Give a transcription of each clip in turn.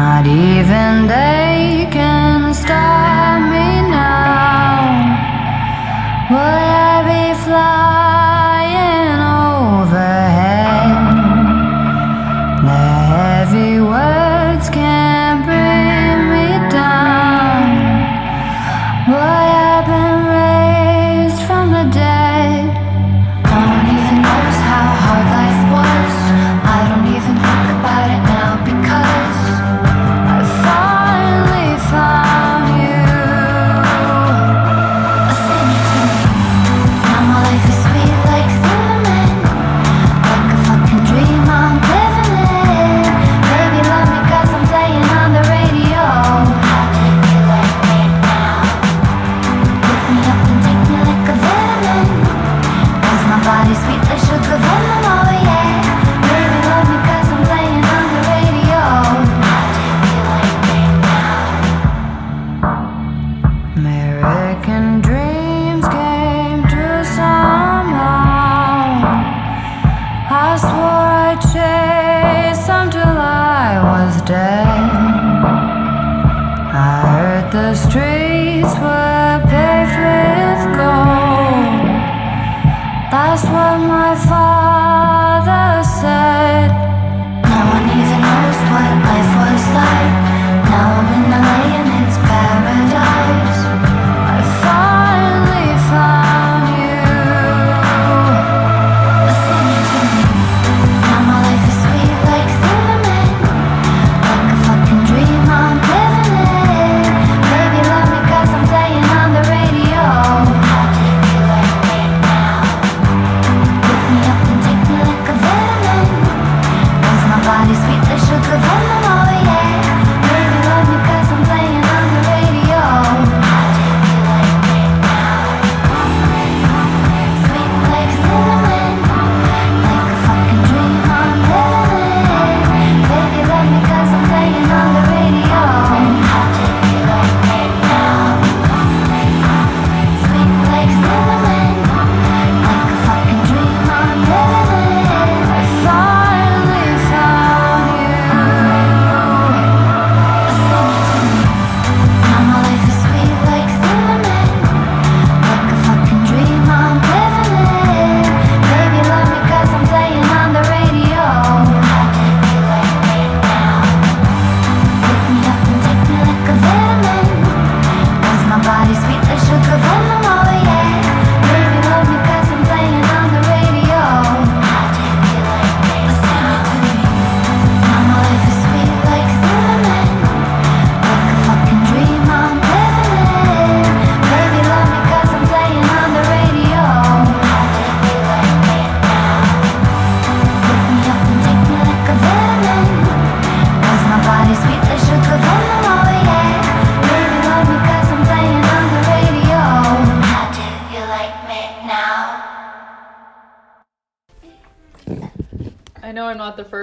Not even they can stop me now. Will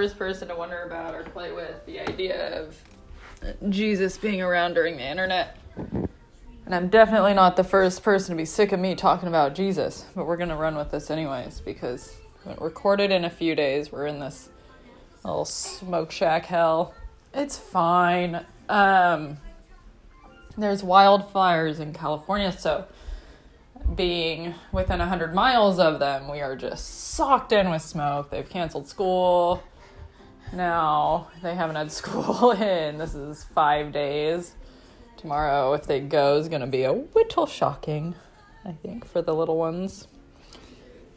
first person to wonder about or play with the idea of Jesus being around during the internet. And I'm definitely not the first person to be sick of me talking about Jesus, but we're going to run with this anyways because we haven't recorded in a few days. We're in this little smoke shack hell. It's fine. Um, there's wildfires in California, so being within 100 miles of them, we are just socked in with smoke. They've canceled school. Now they haven't had school in this is five days. Tomorrow, if they go, is going to be a whittle shocking, I think, for the little ones.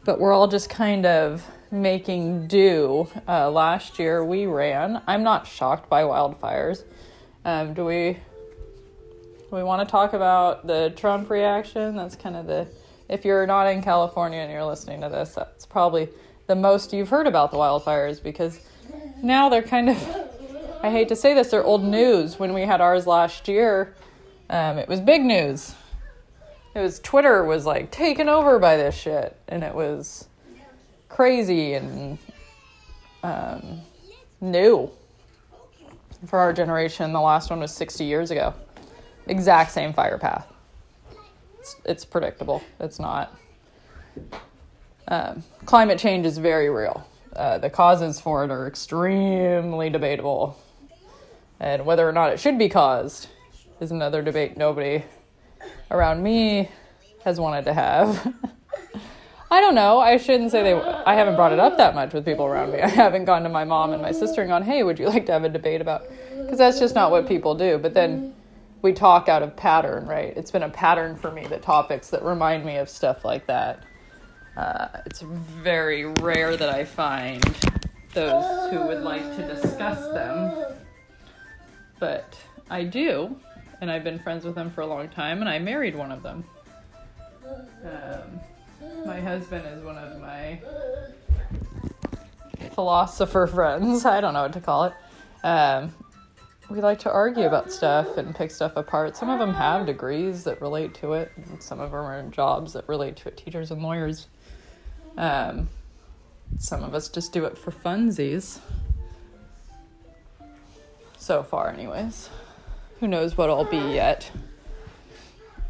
But we're all just kind of making do. Uh, last year we ran. I'm not shocked by wildfires. Um, do we do we want to talk about the Trump reaction? That's kind of the. If you're not in California and you're listening to this, that's probably the most you've heard about the wildfires because now they're kind of. I hate to say this, they're old news. When we had ours last year, um, it was big news. It was Twitter was like taken over by this shit, and it was crazy and um, new for our generation. The last one was 60 years ago. Exact same fire path. It's, it's predictable. It's not. Um, climate change is very real. Uh, the causes for it are extremely debatable. And whether or not it should be caused is another debate nobody around me has wanted to have. I don't know. I shouldn't say they. I haven't brought it up that much with people around me. I haven't gone to my mom and my sister and gone, "Hey, would you like to have a debate about?" Because that's just not what people do. But then we talk out of pattern, right? It's been a pattern for me. The topics that remind me of stuff like that. Uh, it's very rare that I find those who would like to discuss them, but I do, and I've been friends with them for a long time, and I married one of them. Um, my husband is one of my philosopher friends. I don't know what to call it. Um, we like to argue about stuff and pick stuff apart. Some of them have degrees that relate to it, and some of them are in jobs that relate to it, teachers and lawyers. Um, some of us just do it for funsies. So far, anyways. Who knows what I'll be yet.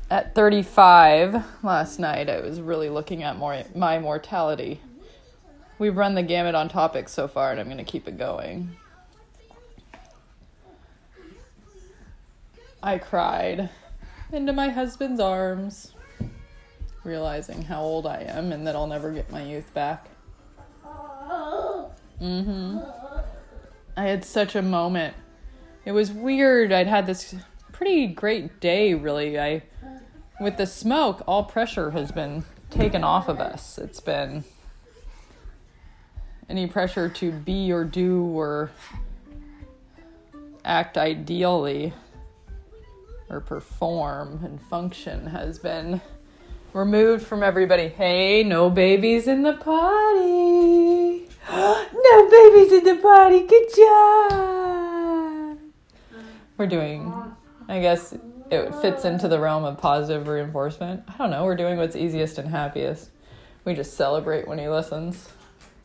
At 35 last night, I was really looking at more, my mortality. We've run the gamut on topics so far, and I'm going to keep it going. I cried into my husband's arms, realizing how old I am and that I'll never get my youth back. Mm-hmm. I had such a moment. It was weird. I'd had this pretty great day, really. I, with the smoke, all pressure has been taken off of us. It's been any pressure to be or do or act ideally or perform and function has been removed from everybody. Hey, no babies in the party. no babies in the party. Good job. We're doing, I guess it fits into the realm of positive reinforcement. I don't know. We're doing what's easiest and happiest. We just celebrate when he listens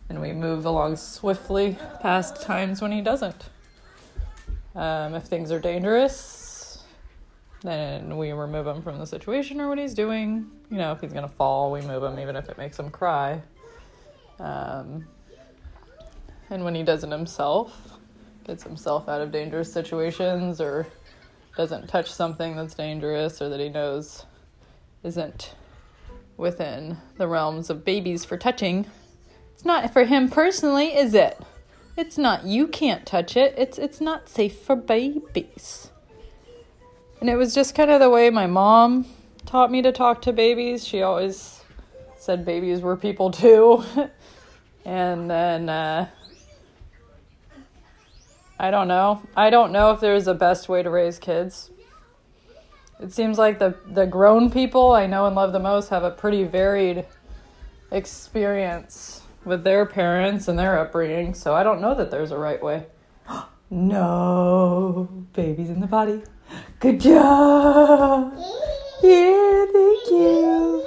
and we move along swiftly past times when he doesn't. Um, if things are dangerous, then we remove him from the situation or what he's doing. You know, if he's gonna fall, we move him, even if it makes him cry. Um, and when he does it himself, gets himself out of dangerous situations or doesn't touch something that's dangerous or that he knows isn't within the realms of babies for touching. It's not for him personally, is it? It's not you can't touch it. It's it's not safe for babies. And it was just kind of the way my mom taught me to talk to babies. She always said babies were people too. and then uh, I don't know. I don't know if there's a best way to raise kids. It seems like the the grown people I know and love the most have a pretty varied experience with their parents and their upbringing, so I don't know that there's a right way. no, babies in the body. Good job. Yeah, thank you.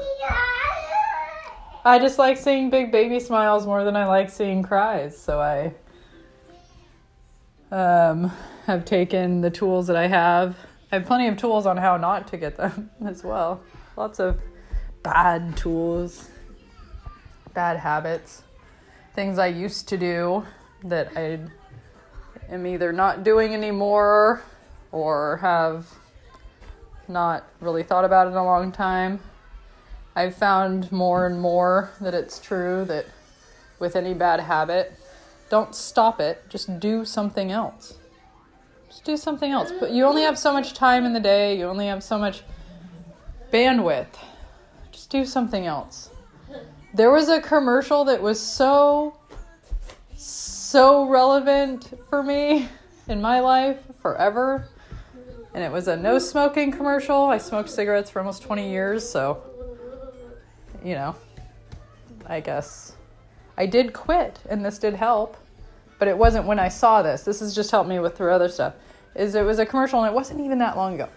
I just like seeing big baby smiles more than I like seeing cries, so I um, have taken the tools that I have. I have plenty of tools on how not to get them as well. Lots of bad tools, bad habits, things I used to do that I am either not doing anymore or have not really thought about it in a long time. I've found more and more that it's true that with any bad habit, don't stop it, just do something else. Just do something else. But you only have so much time in the day, you only have so much bandwidth. Just do something else. There was a commercial that was so so relevant for me in my life forever. And it was a no smoking commercial. I smoked cigarettes for almost 20 years, so you know, I guess I did quit and this did help, but it wasn't when I saw this. This has just helped me with through other stuff. Is it was a commercial and it wasn't even that long ago.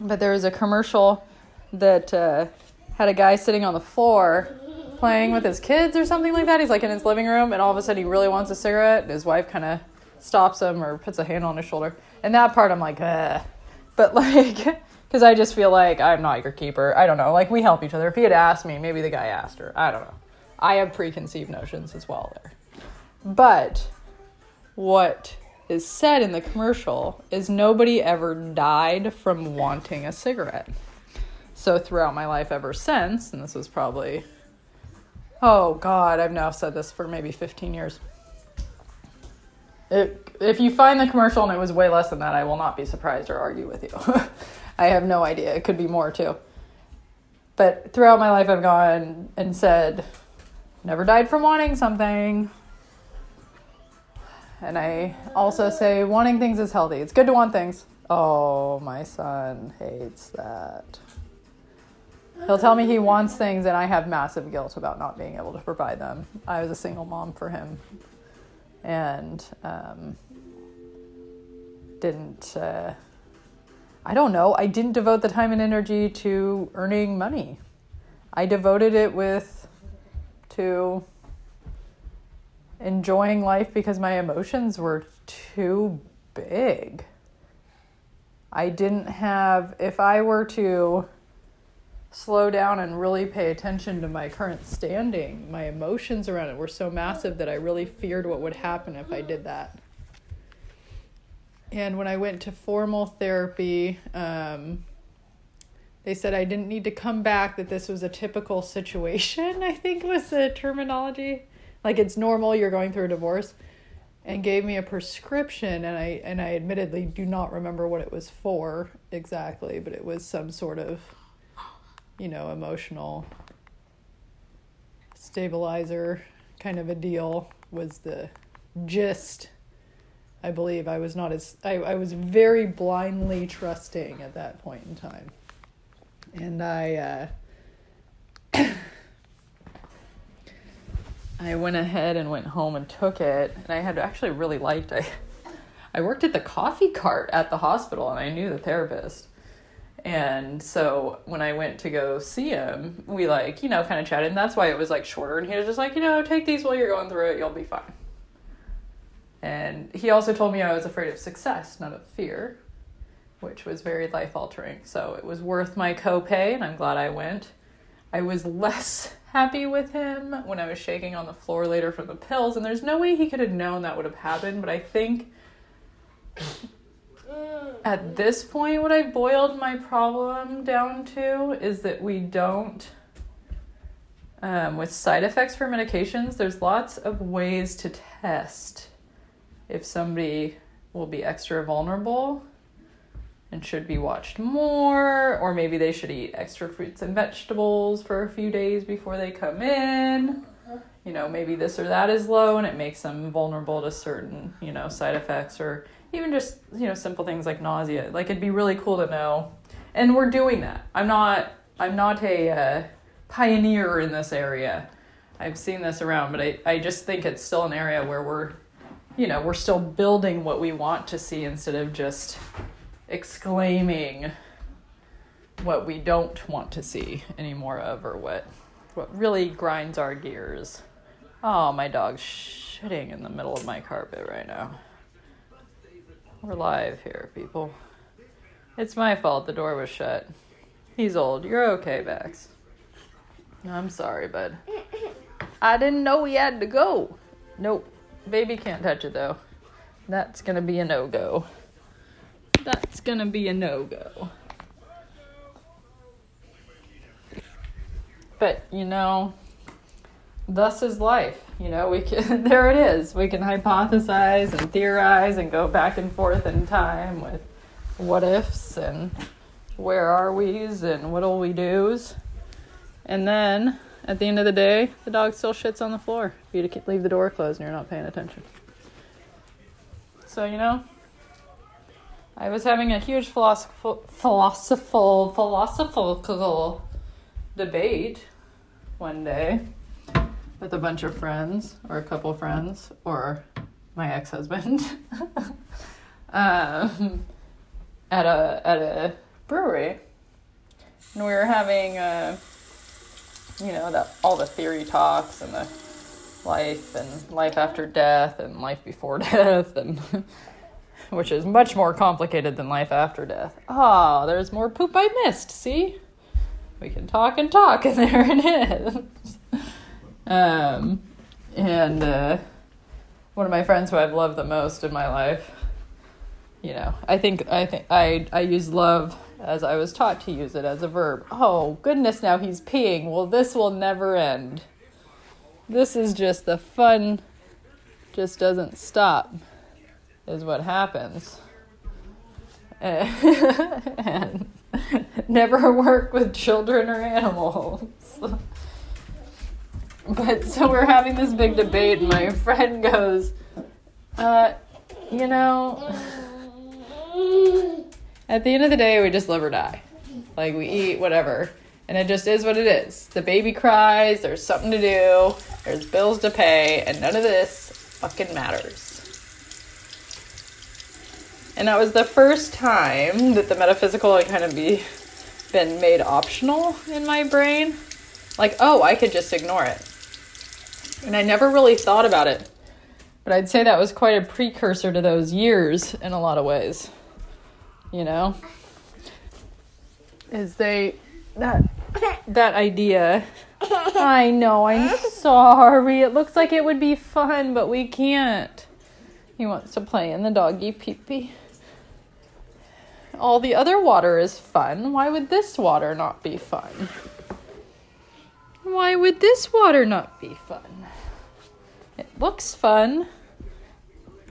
But there was a commercial that uh, had a guy sitting on the floor playing with his kids or something like that. He's like in his living room and all of a sudden he really wants a cigarette. And his wife kind of stops him or puts a hand on his shoulder. And that part I'm like, Ugh. but like, because I just feel like I'm not your keeper. I don't know. Like we help each other. If he had asked me, maybe the guy asked her. I don't know. I have preconceived notions as well there. But what is said in the commercial is nobody ever died from wanting a cigarette. So throughout my life ever since, and this was probably, oh God, I've now said this for maybe 15 years. It, if you find the commercial and it was way less than that, I will not be surprised or argue with you. I have no idea. It could be more too. But throughout my life, I've gone and said, never died from wanting something. And I also say, wanting things is healthy. It's good to want things. Oh, my son hates that. He'll tell me he wants things, and I have massive guilt about not being able to provide them. I was a single mom for him and um, didn't. Uh, I don't know. I didn't devote the time and energy to earning money. I devoted it with to enjoying life because my emotions were too big. I didn't have if I were to slow down and really pay attention to my current standing, my emotions around it were so massive that I really feared what would happen if I did that. And when I went to formal therapy, um, they said I didn't need to come back, that this was a typical situation, I think was the terminology. Like it's normal, you're going through a divorce. And gave me a prescription, and I and I admittedly do not remember what it was for exactly, but it was some sort of, you know, emotional stabilizer kind of a deal. Was the gist I believe I was not as I, I was very blindly trusting at that point in time. And I uh, I went ahead and went home and took it and I had actually really liked I I worked at the coffee cart at the hospital and I knew the therapist. And so when I went to go see him, we like, you know, kind of chatted and that's why it was like shorter and he was just like, you know, take these while you're going through it, you'll be fine. And he also told me I was afraid of success, not of fear, which was very life altering. So it was worth my copay, and I'm glad I went. I was less happy with him when I was shaking on the floor later from the pills, and there's no way he could have known that would have happened, but I think at this point, what I boiled my problem down to is that we don't. Um, with side effects for medications, there's lots of ways to test if somebody will be extra vulnerable and should be watched more, or maybe they should eat extra fruits and vegetables for a few days before they come in. You know, maybe this or that is low and it makes them vulnerable to certain, you know, side effects or even just, you know, simple things like nausea. Like it'd be really cool to know. And we're doing that. I'm not I'm not a uh, pioneer in this area. I've seen this around, but I, I just think it's still an area where we're you know, we're still building what we want to see instead of just exclaiming what we don't want to see any more of or what what really grinds our gears. Oh, my dog's shitting in the middle of my carpet right now. We're live here, people. It's my fault the door was shut. He's old. You're okay, Bax. I'm sorry, bud. I didn't know he had to go. Nope. Baby can't touch it though. That's gonna be a no go. That's gonna be a no go. But you know, thus is life. You know, we can there it is. We can hypothesize and theorize and go back and forth in time with what ifs and where are we's and what'll we do's. And then at the end of the day, the dog still shits on the floor you leave the door closed and you're not paying attention. So, you know, I was having a huge philosophical, philosophical, philosophical debate one day with a bunch of friends, or a couple friends, or my ex husband, um, at a at a brewery, and we were having a you know, the, all the theory talks and the life and life after death and life before death and which is much more complicated than life after death. Oh, there's more poop I missed, see? We can talk and talk and there it is. Um and uh, one of my friends who I've loved the most in my life you know, I think I think I I use love as I was taught to use it as a verb. Oh, goodness, now he's peeing. Well, this will never end. This is just the fun just doesn't stop is what happens. and never work with children or animals. but so we're having this big debate, and my friend goes, uh, you know, at the end of the day, we just live or die. Like, we eat, whatever. And it just is what it is. The baby cries, there's something to do, there's bills to pay, and none of this fucking matters. And that was the first time that the metaphysical had kind of be been made optional in my brain. Like, oh, I could just ignore it. And I never really thought about it. But I'd say that was quite a precursor to those years in a lot of ways. You know? Is they that that idea I know, I'm sorry. It looks like it would be fun, but we can't. He wants to play in the doggy pee pee. All the other water is fun. Why would this water not be fun? Why would this water not be fun? It looks fun.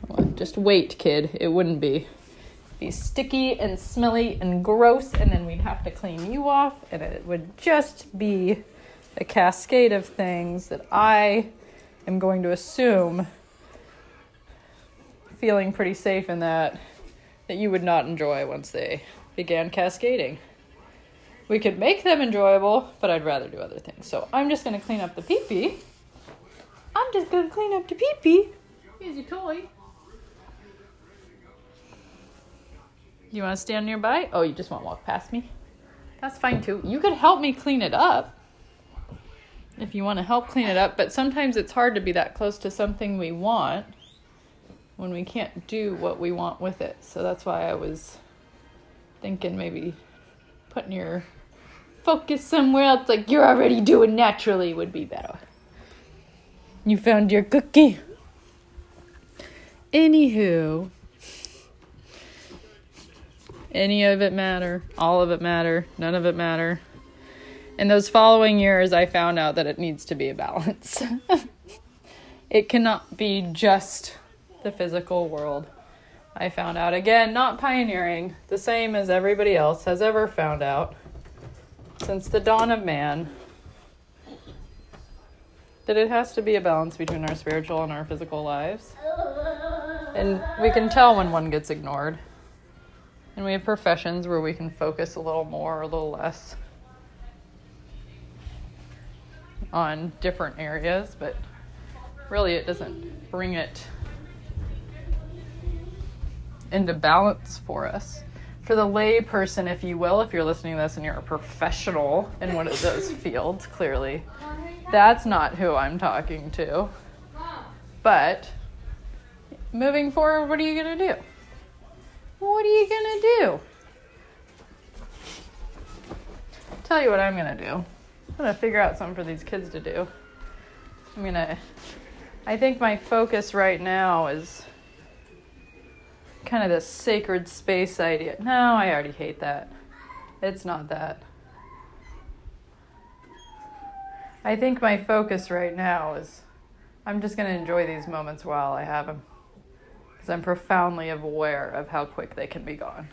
Well, just wait, kid. It wouldn't be. It'd be sticky and smelly and gross, and then we'd have to clean you off, and it would just be a cascade of things that I am going to assume feeling pretty safe in that that you would not enjoy once they began cascading. We could make them enjoyable, but I'd rather do other things. So I'm just gonna clean up the pee pee. I'm just gonna clean up the pee pee. Here's your toy. You wanna stand nearby? Oh, you just wanna walk past me? That's fine too. You could help me clean it up if you want to help clean it up, but sometimes it's hard to be that close to something we want when we can't do what we want with it. So that's why I was thinking maybe putting your focus somewhere else, like you're already doing naturally, would be better. You found your cookie. Anywho, any of it matter, all of it matter, none of it matter. In those following years, I found out that it needs to be a balance. it cannot be just the physical world. I found out again, not pioneering, the same as everybody else has ever found out since the dawn of man, that it has to be a balance between our spiritual and our physical lives. And we can tell when one gets ignored. And we have professions where we can focus a little more or a little less on different areas, but really it doesn't bring it into balance for us. For the lay person, if you will, if you're listening to this and you're a professional in one of those fields, clearly, that's not who I'm talking to. But moving forward, what are you going to do? What are you going to do? Tell you what I'm going to do. I'm gonna figure out something for these kids to do. I'm gonna. I think my focus right now is kind of this sacred space idea. No, I already hate that. It's not that. I think my focus right now is I'm just going to enjoy these moments while I have them. Because I'm profoundly aware of how quick they can be gone.